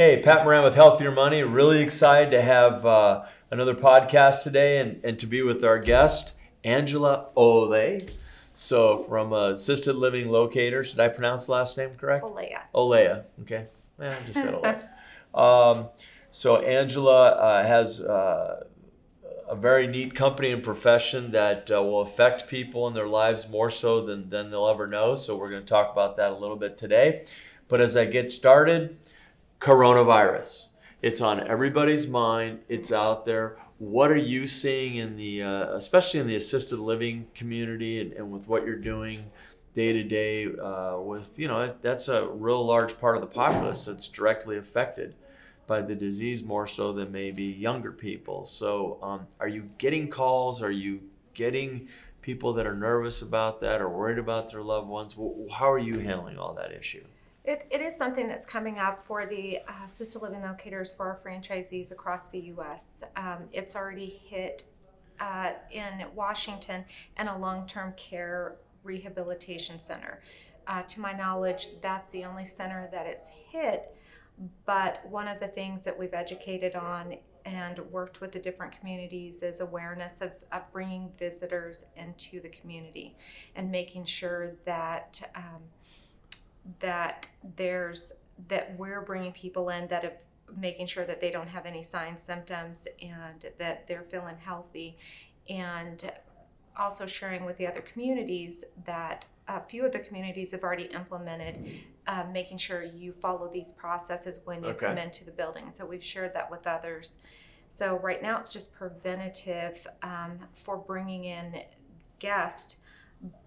Hey, Pat Moran with Healthier Money. Really excited to have uh, another podcast today and, and to be with our guest, Angela Ole. So, from uh, Assisted Living Locators. Did I pronounce the last name correct? Olea. Olea. Okay. Yeah, I just said Olea. um, so, Angela uh, has uh, a very neat company and profession that uh, will affect people in their lives more so than, than they'll ever know. So, we're going to talk about that a little bit today. But as I get started, coronavirus. It's on everybody's mind. It's out there. What are you seeing in the, uh, especially in the assisted living community, and, and with what you're doing day to day? With you know, that's a real large part of the populace that's directly affected by the disease more so than maybe younger people. So, um, are you getting calls? Are you getting people that are nervous about that or worried about their loved ones? How are you handling all that issue? It, it is something that's coming up for the uh, assisted living locators for our franchisees across the U.S. Um, it's already hit uh, in Washington and a long term care rehabilitation center. Uh, to my knowledge, that's the only center that it's hit. But one of the things that we've educated on and worked with the different communities is awareness of, of bringing visitors into the community and making sure that. Um, that there's that we're bringing people in that have making sure that they don't have any signs symptoms and that they're feeling healthy. And also sharing with the other communities that a few of the communities have already implemented uh, making sure you follow these processes when you Okay. come into the building. So we've shared that with others. So right now it's just preventative um, for bringing in guests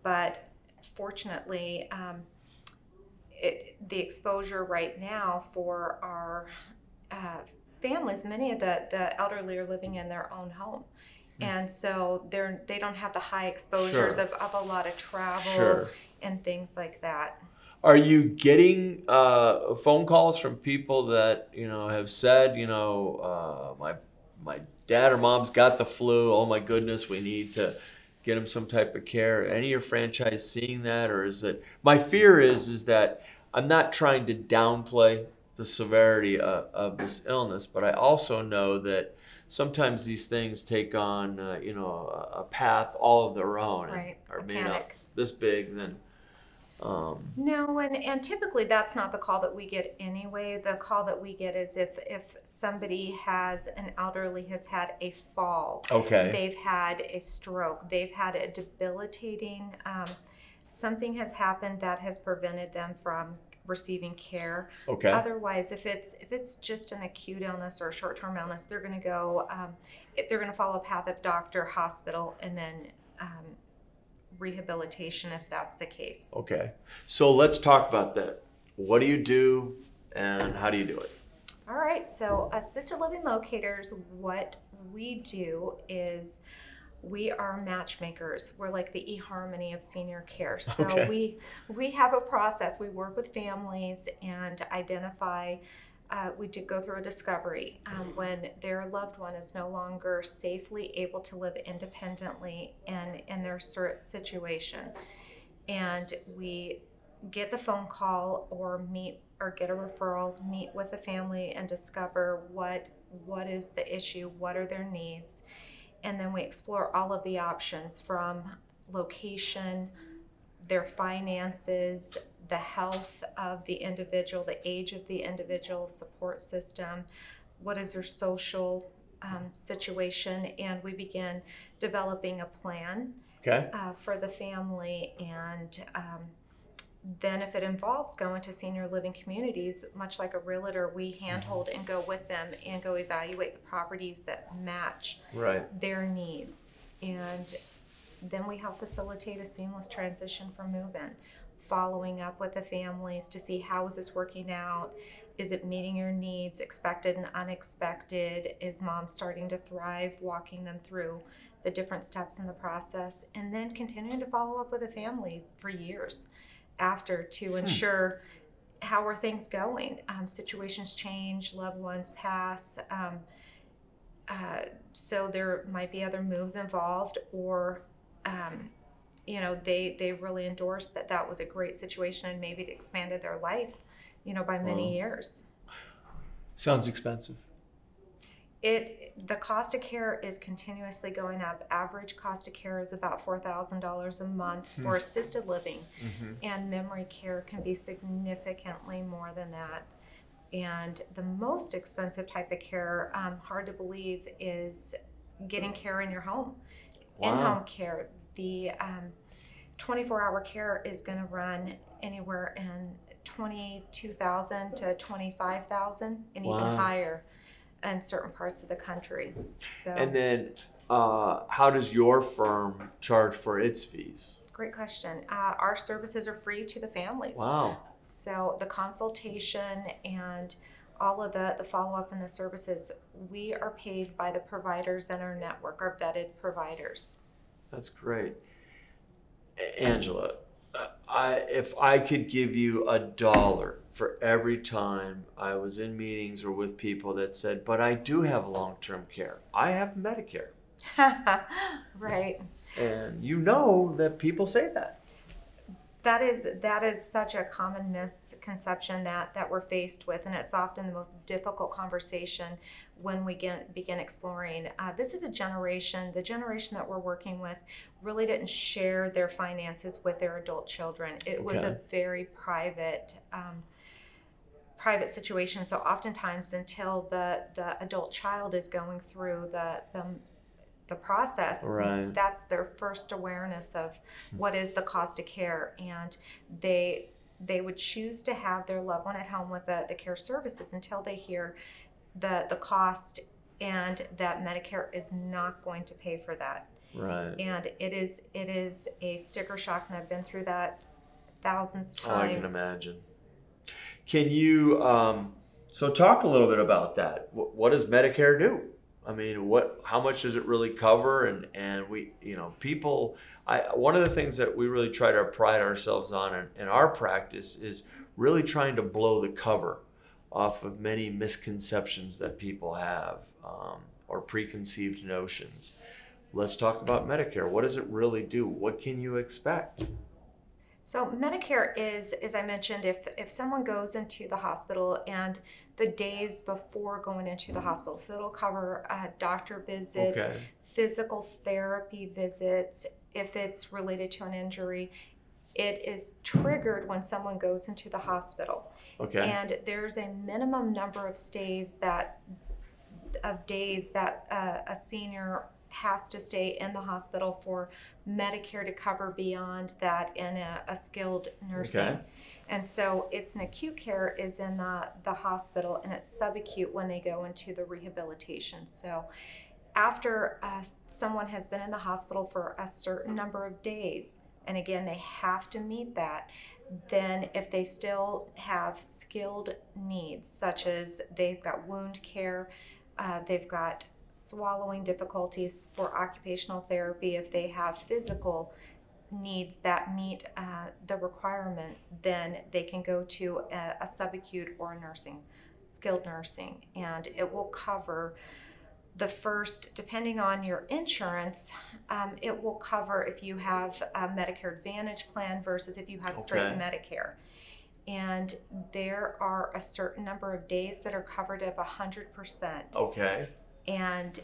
but fortunately um, it, the exposure right now for our uh, families, many of the, the elderly are living in their own home. And so they're they don't have the high exposures Sure. of, of a lot of travel Sure. and things like that. Are you getting uh, phone calls from people that you know have said, you know, uh, my my dad or mom's got the flu. Oh my goodness, we need to get them some type of care. Any of your franchise seeing that, or is it? My fear is is that I'm not trying to downplay the severity of, of this illness, but I also know that sometimes these things take on, uh, you know, a, a path all of their own, and Right, are a being out panic. this big, then. Um, No, and, and typically that's not the call that we get anyway. The call that we get is if if somebody has an elderly has had a fall, okay. they've had a stroke, they've had a debilitating, um, something has happened that has prevented them from receiving care. Okay. Otherwise, if it's if it's just an acute illness or a short-term illness, they're going to go. Um, they're going to follow a path of doctor, hospital, and then um, rehabilitation if that's the case. Okay. So let's talk about that. What do you do and how do you do it? All right, so assisted living locators, what we do is we are matchmakers. We're like the eHarmony of senior care. So Okay. we we have a process. We work with families and identify. Uh, we do go through a discovery um, when their loved one is no longer safely able to live independently in in their situation, and we get the phone call or meet or get a referral, meet with the family and discover what what is the issue, what are their needs, and then we explore all of the options from location, their finances, the health of the individual, the age of the individual, support system, what is their social um, situation, and we begin developing a plan Okay. uh, for the family and um, then if it involves going to senior living communities much like a realtor we mm-hmm. handhold and go with them and go evaluate the properties that match Right. their needs. And then we help facilitate a seamless transition for move-in following up with the families to see how is this working out? Is it meeting your needs expected and unexpected? Is mom starting to thrive walking them through the different steps in the process? And then continuing to follow up with the families for years after to ensure how are things going um, situations change loved ones pass um, uh, so there might be other moves involved or um, you know they they really endorsed that that was a great situation and maybe it expanded their life you know by many Wow. years Sounds expensive. It the cost of care is continuously going up. Average cost of care is about four thousand dollars a month for assisted living, and memory care can be significantly more than that. And the most expensive type of care, um, hard to believe, is getting care in your home. Wow. In-home care, the um, 24-hour care is going to run anywhere in 22,000 to 25,000, and Wow. even higher in certain parts of the country. So, And then, uh, how does your firm charge for its fees? great question. Uh, our services are free to the families. Wow. So the consultation and all of the, the follow-up and the services, we are paid by the providers in our network, our vetted providers. That's great. Angela, I if I could give you a dollar for every time I was in meetings or with people that said, "But I do have long-term care. I have Medicare." right. And you know that people say that. That is that is such a common misconception that that we're faced with, and it's often the most difficult conversation when we get, begin exploring. Uh, this is a generation, the generation that we're working with, really didn't share their finances with their adult children. It was a very private. Um, private situation so oftentimes until the the adult child is going through the the, the process Right. that's their first awareness of what is the cost of care and they they would choose to have their loved one at home with the, the care services until they hear the the cost and that medicare is not going to pay for that Right. and it is it is a sticker shock and i've been through that thousands of Oh, I can imagine. Can you um, so talk a little bit about that? What, what does Medicare do? I mean, what how much does it really cover? And and we you know people. I one of the things that we really try to pride ourselves on in, in our practice is really trying to blow the cover off of many misconceptions that people have um, or preconceived notions. Let's talk about Medicare. What does it really do? What can you expect? So Medicare is, as I mentioned, if if someone goes into the hospital and the days before going into the hospital, so it'll cover uh, doctor visits, Okay. physical therapy visits, if it's related to an injury. It is triggered when someone goes into the hospital, Okay. and there's a minimum number of stays that of days that uh, a senior has to stay in the hospital for Medicare to cover beyond that in a, a skilled nursing. Okay. And so it's an acute care is in the, the hospital and it's subacute when they go into the rehabilitation. So after uh, someone has been in the hospital for a certain number of days, and again, they have to meet that, then if they still have skilled needs, such as they've got wound care, uh, they've got swallowing difficulties for occupational therapy, if they have physical needs that meet uh, the requirements, then they can go to a, a subacute or a nursing, skilled nursing, and it will cover the first, depending on your insurance, um, it will cover if you have a Medicare Advantage plan versus if you have straight Okay. Medicare. And there are a certain number of days that are covered of 100% Okay. And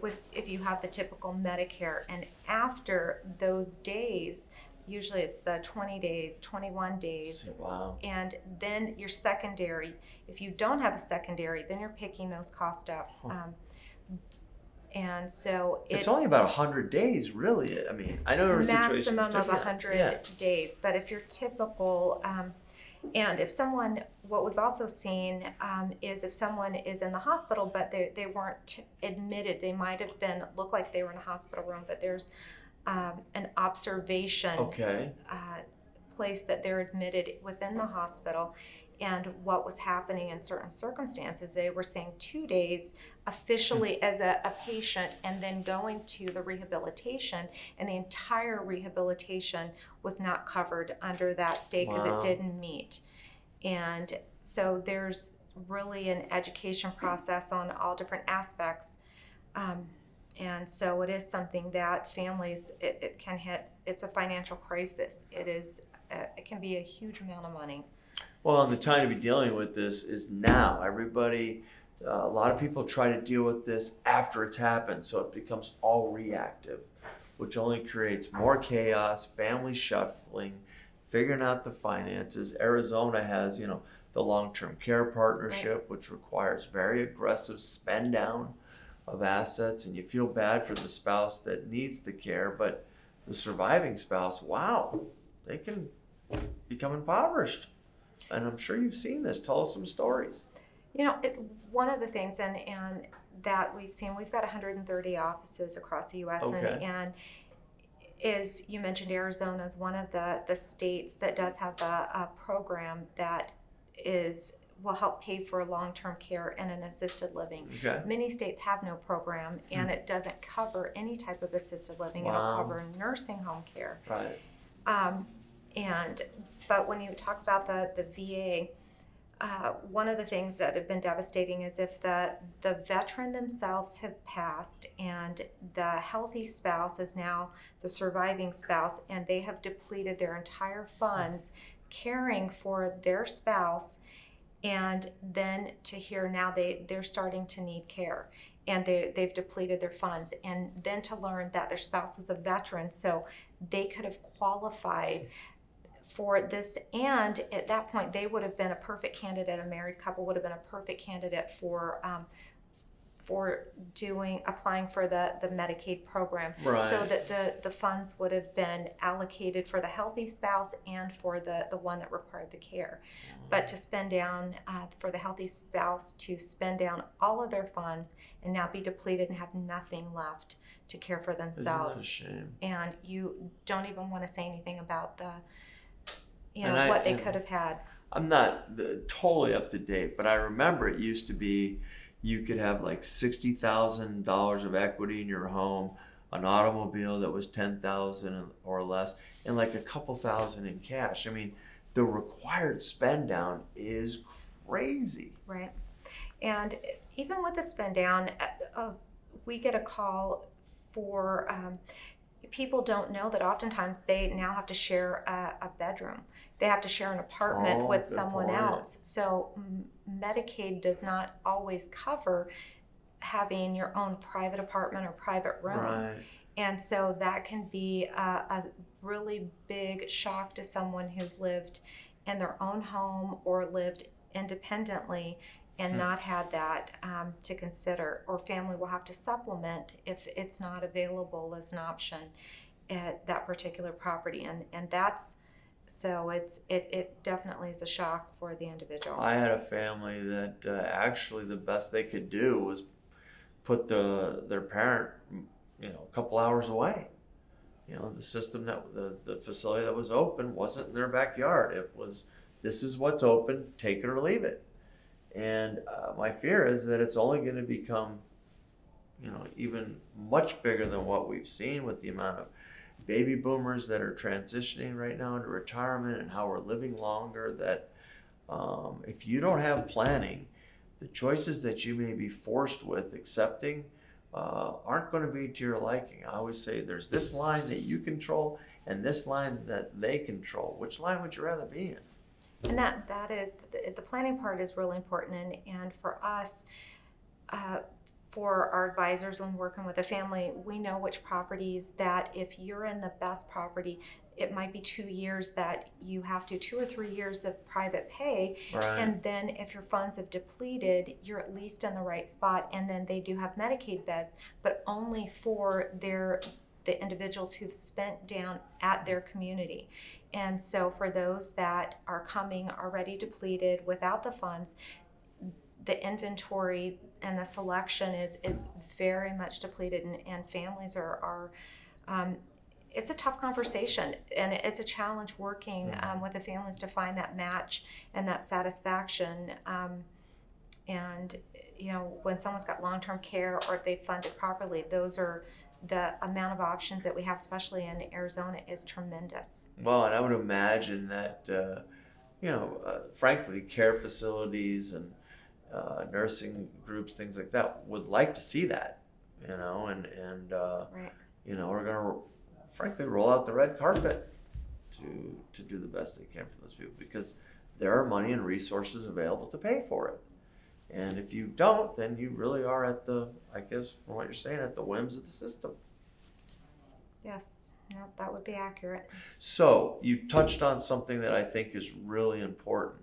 with if you have the typical Medicare, and after those days, usually it's the 20 days, 21 days, Wow. and then your secondary. If you don't have a secondary, then you're picking those costs up. Um, and so it, It's only about hundred days, really. I mean, I know every situation is maximum of different. 100 Yeah. days but if you're typical um, and if someone what we've also seen um, is if someone is in the hospital but they, they weren't admitted they might have been look like they were in a hospital room but there's um, an observation Okay. uh, place that they're admitted within the hospital and what was happening in certain circumstances they were saying two days officially as a, a patient and then going to the rehabilitation and the entire rehabilitation was not covered under that state because Wow. it didn't meet. And so there's really an education process on all different aspects um, and so it is something that families it, it can hit it's a financial crisis. It is uh, it can be a huge amount of money Well, and the time to be dealing with this is now. Everybody, uh, a lot of people try to deal with this after it's happened, so it becomes all reactive, which only creates more chaos, family shuffling, figuring out the finances. Arizona has, you know, the long-term care partnership, which requires very aggressive spend down of assets, and you feel bad for the spouse that needs the care, but the surviving spouse, wow, they can become impoverished. And I'm sure you've seen this. Tell us some stories. You know, it, one of the things, and, and that we've seen, we've got 130 offices across the U.S. Okay. And, and is you mentioned Arizona is one of the, the states that does have a, a program that is will help pay for long-term care and an assisted living. Okay. Many states have no program, and it doesn't cover any type of assisted living. Wow. It'll cover nursing home care. Right. Um, and but when you talk about the the VA, uh, one of the things that have been devastating is if the the veteran themselves have passed and the healthy spouse is now the surviving spouse, and they have depleted their entire funds caring for their spouse, and then to hear now they they're starting to need care. And they, they've depleted their funds, and then to learn that their spouse was a veteran, so they could have qualified for this and at that point they would have been a perfect candidate a married couple would have been a perfect candidate for um, for doing applying for the the medicaid program Right. so that the the funds would have been allocated for the healthy spouse and for the the one that required the care but to spend down uh, for the healthy spouse to spend down all of their funds and now be depleted and have nothing left to care for themselves. Isn't that a shame? and you don't even want to say anything about the you And know I- what they could have had I'm not uh, totally up to date, but I remember it used to be you could have like sixty thousand dollars of equity in your home, an automobile that was ten thousand or less, and like a couple thousand in cash. I mean, the required spend down is crazy. right and even with the spend down uh, uh, we get a call for um, people don't know that oftentimes they now have to share a, a bedroom they have to share an apartment Oh, with someone point. else so medicaid does not always cover having your own private apartment or private room Right. And so that can be a, a really big shock to someone who's lived in their own home or lived independently and Hmm. not had that um, to consider. Or family will have to supplement if it's not available as an option at that particular property. And, and that's so it's it, it definitely is a shock for the individual. I had a family that uh, actually the best they could do was put the their parent, you know, a couple hours away. You know, the system that the, the facility that was open wasn't in their backyard. It was this is what's open, take it or leave it. And uh, my fear is that it's only going to become, you know, even much bigger than what we've seen with the amount of baby boomers that are transitioning right now into retirement and how we're living longer. That um, if you don't have planning, the choices that you may be forced with accepting uh, aren't going to be to your liking. I always say there's this line that you control and this line that they control. Which line would you rather be in? And that that is the, the planning part is really important, and and for us, uh, for our advisors when working with a family, we know which properties that if you're in the best property, it might be two years that you have to two or three years of private pay, Right. and then if your funds have depleted, you're at least in the right spot. And then they do have Medicaid beds, but only for their the individuals who've spent down at their community. And so for those that are coming already depleted without the funds, the inventory and the selection is is very much depleted and, and families are are um, it's a tough conversation and it's a challenge working um, with the families to find that match and that satisfaction um, and you know when someone's got long-term care or if they funded properly those are the amount of options that we have especially in arizona is tremendous Well, and I would imagine that, uh, you know, uh, frankly, care facilities and uh, nursing groups, things like that, would like to see that, you know, and and uh, right you know, we're gonna, frankly, roll out the red carpet to to do the best they can for those people because there are money and resources available to pay for it. And if you don't, then you really are at the, I guess, from what you're saying, at the whims of the system. Yes, no, that would be accurate. So you touched on something that I think is really important.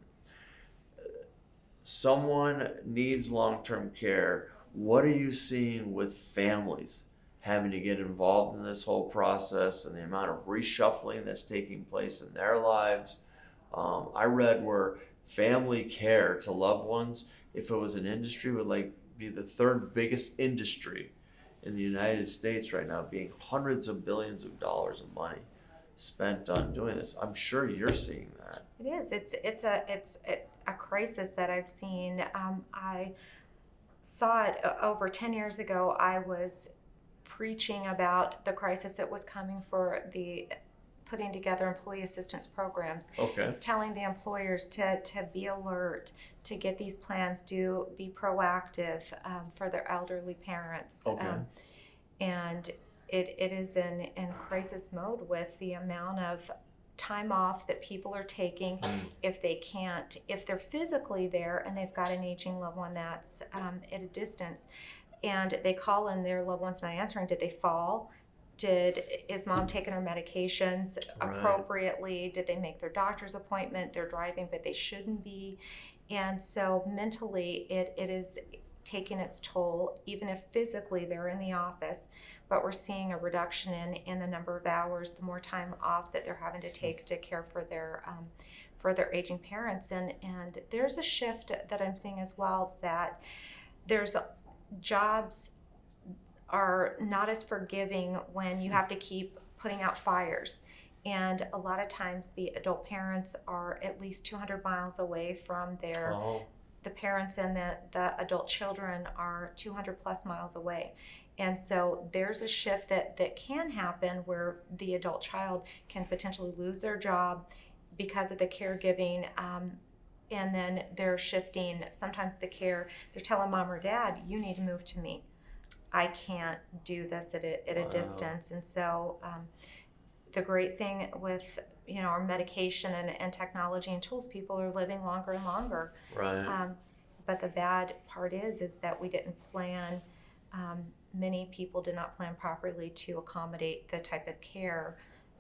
Someone needs long term care. What are you seeing with families having to get involved in this whole process and the amount of reshuffling that's taking place in their lives? Um, I read where family care to loved ones, if it was an industry, would like be the third biggest industry in the United States right now, being hundreds of billions of dollars of money spent on doing this. I'm sure you're seeing that. It is. It's it's a it's a, crisis that I've seen. Um, I saw it uh, over ten years ago. I was preaching about the crisis that was coming for the putting together employee assistance programs Okay. telling the employers to, to be alert to get these plans do be proactive um, for their elderly parents Okay. um, and it, it is in, in crisis mode with the amount of time off that people are taking Mm. if they can't if they're physically there and they've got an aging loved one that's um, at a distance and they call in their loved one's not answering did they fall did is mom taking her medications Right. appropriately? Did they make their doctor's appointment? They're driving but they shouldn't be. And so mentally it, it is taking its toll even if physically they're in the office but we're seeing a reduction in in the number of hours the more time off that they're having to take to care for their um, for their aging parents. And and there's a shift that i'm seeing as well that there's jobs are not as forgiving when you have to keep putting out fires. And a lot of times the adult parents are at least 200 miles away from their Oh, the parents and the, the adult children are 200 plus miles away. And so there's a shift that that can happen where the adult child can potentially lose their job because of the caregiving um, and then they're shifting sometimes the care they're telling mom or dad you need to move to me i can't do this at a, at a Wow. distance and so um, the great thing with you know our medication and, and technology and tools people are living longer and longer right. um, but the bad part is, is that we didn't plan. Um, many people did not plan properly to accommodate the type of care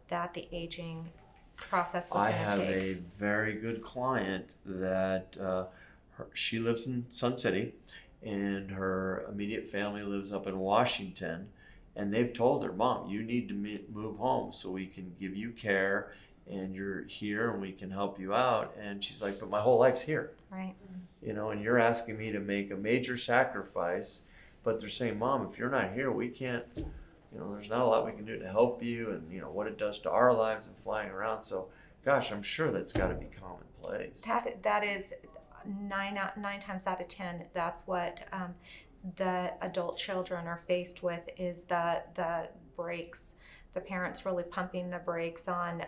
that the aging process was I going to have take. a very good client that uh, her, she lives in Sun City, and her immediate family lives up in Washington. And they've told her, Mom, you need to move home so we can give you care, and you're here, and we can help you out. And she's like, But my whole life's here, right? you know, and you're asking me to make a major sacrifice. But they're saying, Mom, if you're not here, we can't. You know, there's not a lot we can do to help you, and you know what it does to our lives and flying around. So, gosh, I'm sure that's got to be commonplace. That that is nine out nine times out of ten. That's what um, the adult children are faced with is the the brakes. The parents really pumping the brakes on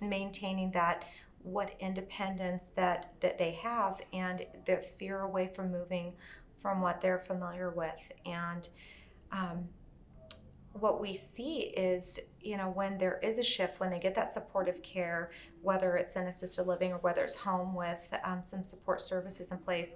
maintaining that what independence that that they have and the fear away from moving from what they're familiar with and um, what we see is you know when there is a shift when they get that supportive care whether it's in assisted living or whether it's home with um, some support services in place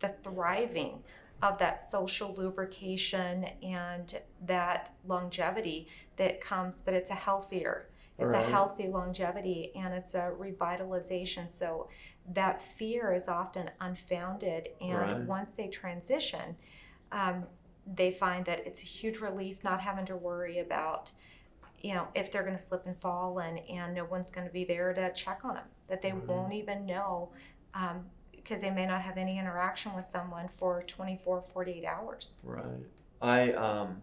the thriving of that social lubrication and that longevity that comes but it's a healthier it's Right. a healthy longevity and it's a revitalization so that fear is often unfounded and Right. once they transition um, they find that it's a huge relief not having to worry about you know if they're going to slip and fall and and no one's going to be there to check on them that they Mhm. won't even know um, because they may not have any interaction with someone for 24 48 hours Right. I, um,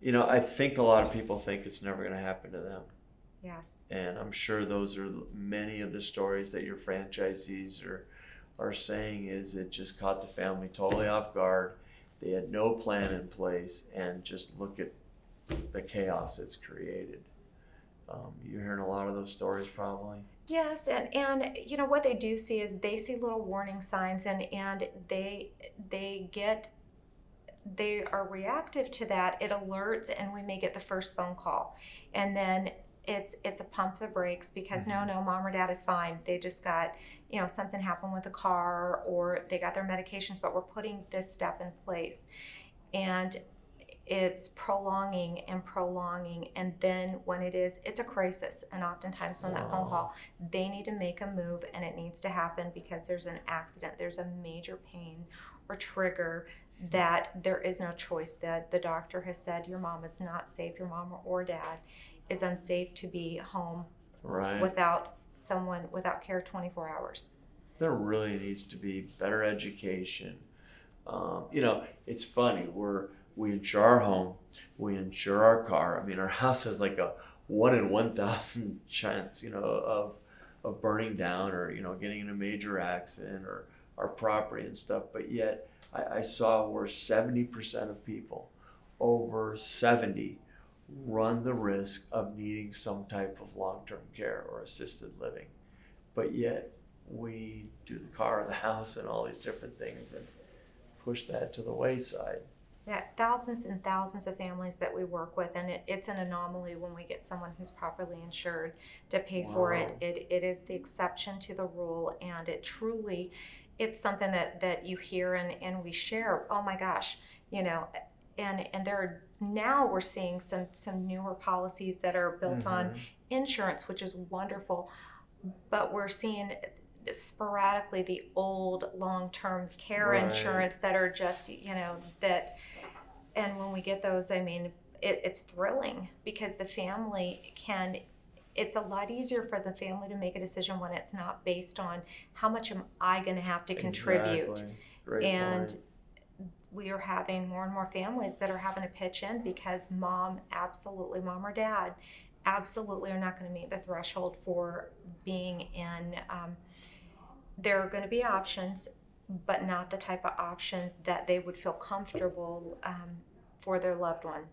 you know, I think a lot of people think it's never going to happen to them. yes And I'm sure those are many of the stories that your franchisees are, are saying is it just caught the family totally off guard. They had no plan in place and just look at the chaos it's created. Um, you're hearing a lot of those stories probably. Yes, and and you know what they do see is they see little warning signs and and they they get they are reactive to that. It alerts and we may get the first phone call. And then it's it's a pump the brakes because no no mom or dad is fine they just got you know something happened with the car or they got their medications but we're putting this step in place and it's prolonging and prolonging and then when it is it's a crisis and oftentimes on that phone call they need to make a move and it needs to happen because there's an accident there's a major pain or trigger that there is no choice that the doctor has said your mom is not safe your mom or dad is unsafe to be home Right. without someone without care 24 hours there really needs to be better education. Um, you know, it's funny. We're we insure our home, we insure our car. I mean, our house has like a one in one thousand chance, you know, of of burning down or you know getting in a major accident or our property and stuff. But yet, I, I saw where seventy percent of people over seventy run the risk of needing some type of long-term care or assisted living. But yet, we do the car the house and all these different things and push that to the wayside. Yeah thousands and thousands of families that we work with and it, it's an anomaly when we get someone who's properly insured to pay for it. It it is the exception to the rule and it truly it's something that that you hear and and we share oh my gosh you know and and there are now we're seeing some some newer policies that are built on Mhm. insurance, which is wonderful, but we're seeing sporadically the old long-term care Right. insurance that are just you know that and when we get those i mean it, it's thrilling because the family can it's a lot easier for the family to make a decision when it's not based on how much am i going to have to contribute Exactly. Great and point. we are having more and more families that are having to pitch in because mom absolutely mom or dad absolutely are not going to meet the threshold for being in um, there are going to be options but not the type of options that they would feel comfortable um, for their loved one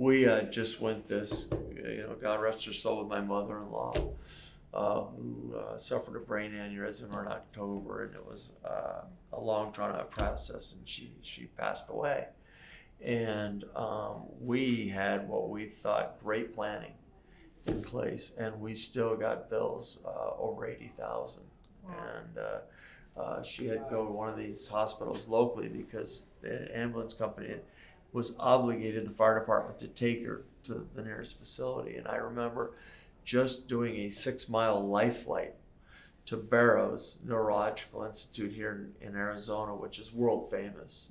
we uh, just went this, you know, God rest her soul, with my mother-in-law, uh, who uh, suffered a brain aneurysm in October, and it was uh, a long, drawn-out process, and she she passed away. And um, we had what we thought great planning in place, and we still got bills uh, over eighty thousand. Wow. And uh, uh, she had to go to one of these hospitals locally because the ambulance company was obligated the fire department to take her to the nearest facility. And I remember just doing a six mile life flight to Barrows Neurological Institute here in, in Arizona, which is world famous.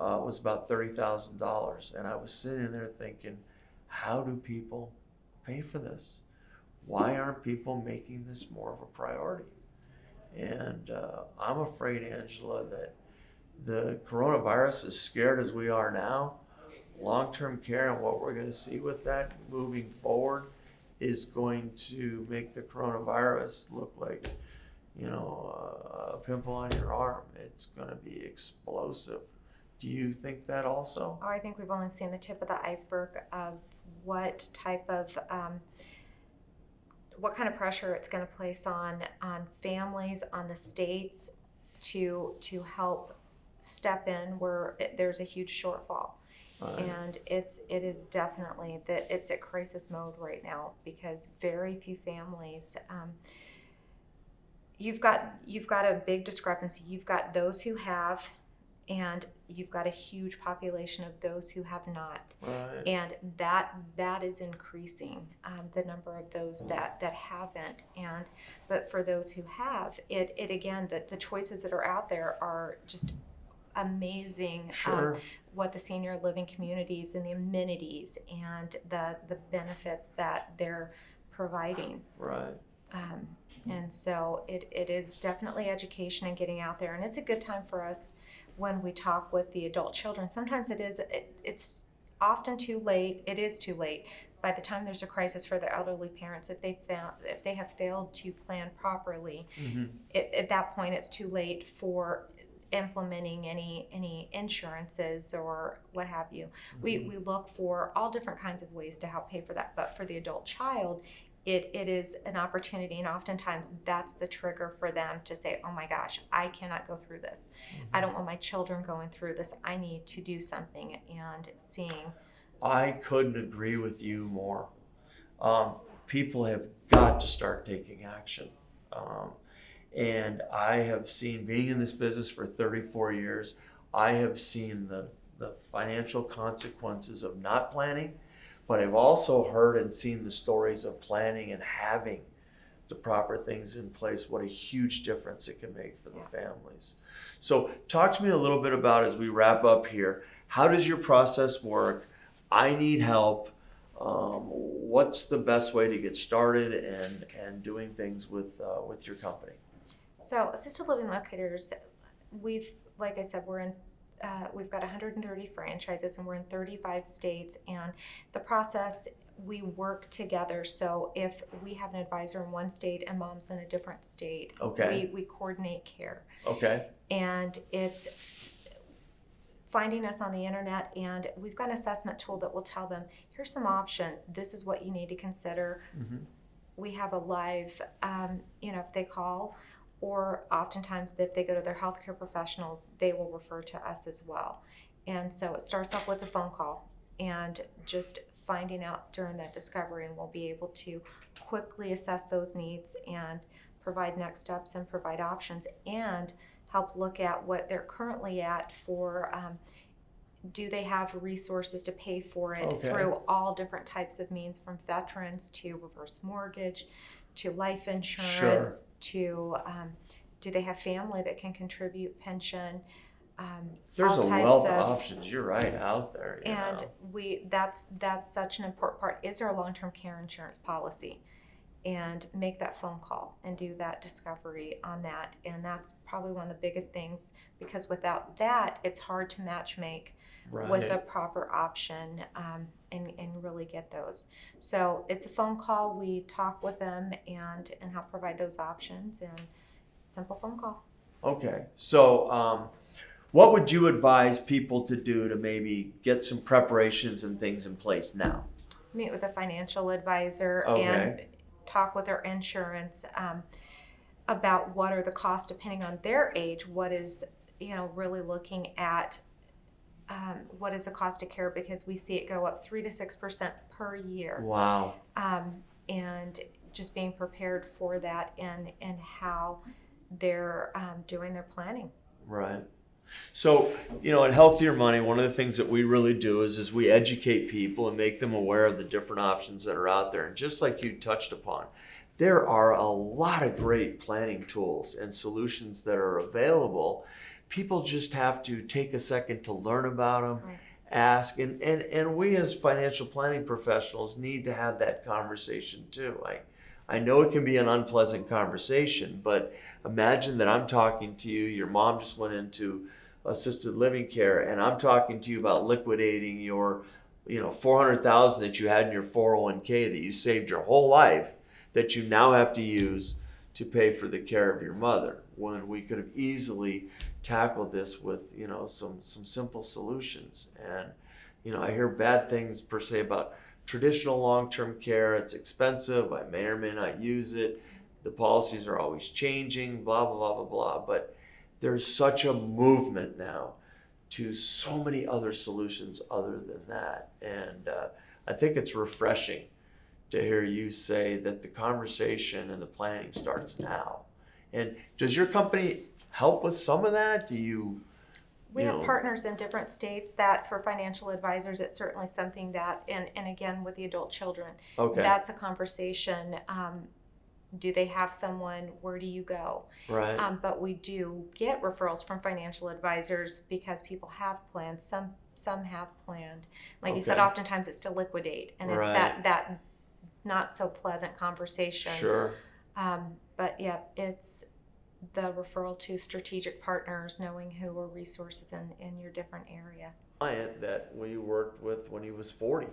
Uh, it was about thirty thousand dollars, and I was sitting there thinking, how do people pay for this? Why aren't people making this more of a priority? And uh, I'm afraid, Angela, that the coronavirus, as scared as we are now, long term care and what we're going to see with that moving forward is going to make the coronavirus look like, you know, a pimple on your arm. It's going to be explosive. Do you think that also? Oh, I think we've only seen the tip of the iceberg of what type of um, what kind of pressure it's going to place on on families, on the states to to help step in where it, there's a huge shortfall. Uh, And it's it is definitely that it's at crisis mode right now because very few families. Um, you've got you've got a big discrepancy. You've got those who have, and you've got a huge population of those who have not, right. and that that is increasing um, the number of those that that haven't. And but for those who have, it it again the the choices that are out there are just amazing. um, Sure. what the senior living communities and the amenities and the the benefits that they're providing. right. Um, and so it, it is definitely education and getting out there. And it's a good time for us when we talk with the adult children. Sometimes it is, it, it's often too late. It is too late. By the time there's a crisis for the elderly parents, if they found, if they have failed to plan properly, hmm it, at that point it's too late for implementing any any insurances or what have you. We, we look for all different kinds of ways to help pay for that. But for the adult child, it, it is an opportunity, and oftentimes that's the trigger for them to say, Oh my gosh, I cannot go through this. I don't want my children going through this. I need to do something. And seeing, I couldn't agree with you more. Um, people have got to start taking action. Um, and I have seen, being in this business for 34 years, I have seen the, the financial consequences of not planning, but I've also heard and seen the stories of planning and having the proper things in place, what a huge difference it can make for the families. So, talk to me a little bit about as we wrap up here how does your process work? I need help. Um, what's the best way to get started and, and doing things with, uh, with your company? So, assisted living locators, we've, like I said, we're in uh, we've got 130 franchises and we're in 35 states and the process we work together so if we have an advisor in one state and mom's in a different state Okay. we, we coordinate care Okay. and it's finding us on the internet and we've got an assessment tool that will tell them here's some options this is what you need to consider Mhm. we have a live um, you know if they call or oftentimes if they go to their healthcare professionals they will refer to us as well and so it starts off with a phone call and just finding out during that discovery and we'll be able to quickly assess those needs and provide next steps and provide options and help look at what they're currently at for um, do they have resources to pay for it Okay. through all different types of means from veterans to reverse mortgage to life insurance to um, do they have family that can contribute pension um, There's all a types wealth of options. You're right out there. and know. we that's that's such an important part is there a long-term care insurance policy and make that phone call and do that discovery on that and that's probably one of the biggest things because without that it's hard to match make right. with a proper option um, and, and really get those so it's a phone call we talk with them and and help provide those options and simple phone call Okay, so um, what would you advise people to do to maybe get some preparations and things in place now? meet with a financial advisor Okay. and talk with their insurance um, about what are the costs depending on their age what is you know really looking at um, what is the cost of care because we see it go up three to six percent per year Wow. um, and just being prepared for that and and how they're um, doing their planning Right. So, you know, at Healthier Money, one of the things that we really do is, is we educate people and make them aware of the different options that are out there. And just like you touched upon, there are a lot of great planning tools and solutions that are available. People just have to take a second to learn about them, Right. ask, and, and, and we as financial planning professionals need to have that conversation too. I, I know it can be an unpleasant conversation, but imagine that I'm talking to you, your mom just went into assisted living care, and I'm talking to you about liquidating your, you know, 400,000 that you had in your 401k that you saved your whole life that you now have to use to pay for the care of your mother when we could have easily tackled this with, you know, some some simple solutions. And you know, I hear bad things per se about traditional long-term care. It's expensive. I may or may not use it. The policies are always changing, blah blah blah blah blah. But there's such a movement now to so many other solutions other than that, and uh, I think it's refreshing to hear you say that the conversation and the planning starts now. And does your company help with some of that? Do you? We you have know- partners in different states that for financial advisors, it's certainly something that, and, and again, with the adult children, Okay. that's a conversation. Um, do they have someone? Where do you go? right. Um, but we do get referrals from financial advisors because people have plans. Some some have planned. Like you said, oftentimes it's to liquidate, and it's that that not so pleasant conversation. sure. Um, but yeah, it's the referral to strategic partners, knowing who are resources in, in your different area. Client that we worked with when he was 40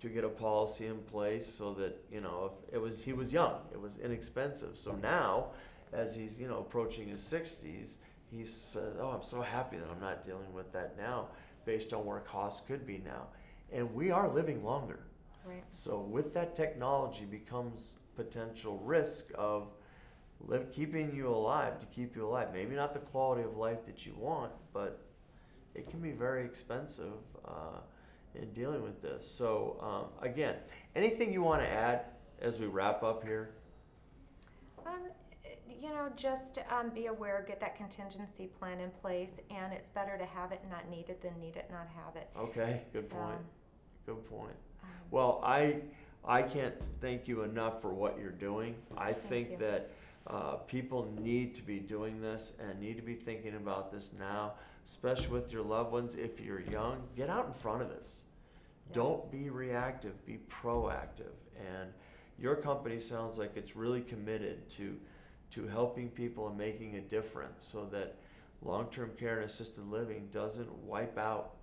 to get a policy in place so that you know if it was he was young, it was inexpensive. So now, as he's you know approaching his 60s, he says, "Oh, I'm so happy that I'm not dealing with that now, based on where costs could be now." And we are living longer. Right. So with that technology becomes potential risk of live, keeping you alive to keep you alive. Maybe not the quality of life that you want, but it can be very expensive uh, in dealing with this. So um, again, anything you want to add as we wrap up here? Um, you know, just um, be aware, get that contingency plan in place, and it's better to have it and not need it than need it and not have it. Okay, good So, point. Good point. um, Well, I I can't thank you enough for what you're doing. I think you. that uh, people need to be doing this and need to be thinking about this now, especially with your loved ones. If you're young, get out in front of this. Yes. Don't be reactive, be proactive. And your company sounds like it's really committed to to helping people and making a difference so that long-term care and assisted living doesn't wipe out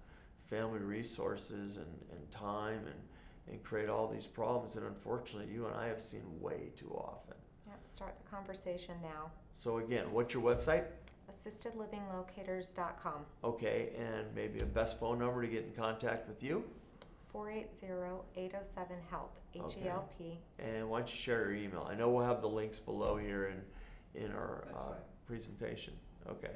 family resources and, and time and, and create all these problems that unfortunately you and I have seen way too often. Yep, start the conversation now. So again, what's your website? AssistedLivingLocators.com. Okay, and maybe a best phone number to get in contact with you? 480-807-HELP, H-E-L-P. And why don't you share your email? I know we'll have the links below here in, in our uh, presentation. Okay,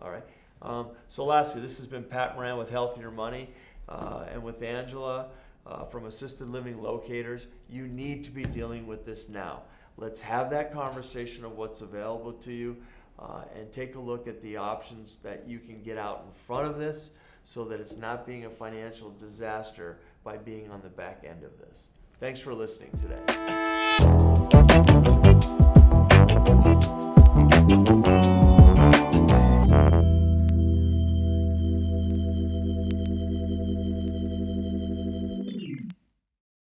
all right. Um, so lastly, this has been Pat Moran with Healthier Money uh, and with Angela uh, from Assisted Living Locators. You need to be dealing with this now. Let's have that conversation of what's available to you uh, and take a look at the options that you can get out in front of this so that it's not being a financial disaster by being on the back end of this. Thanks for listening today.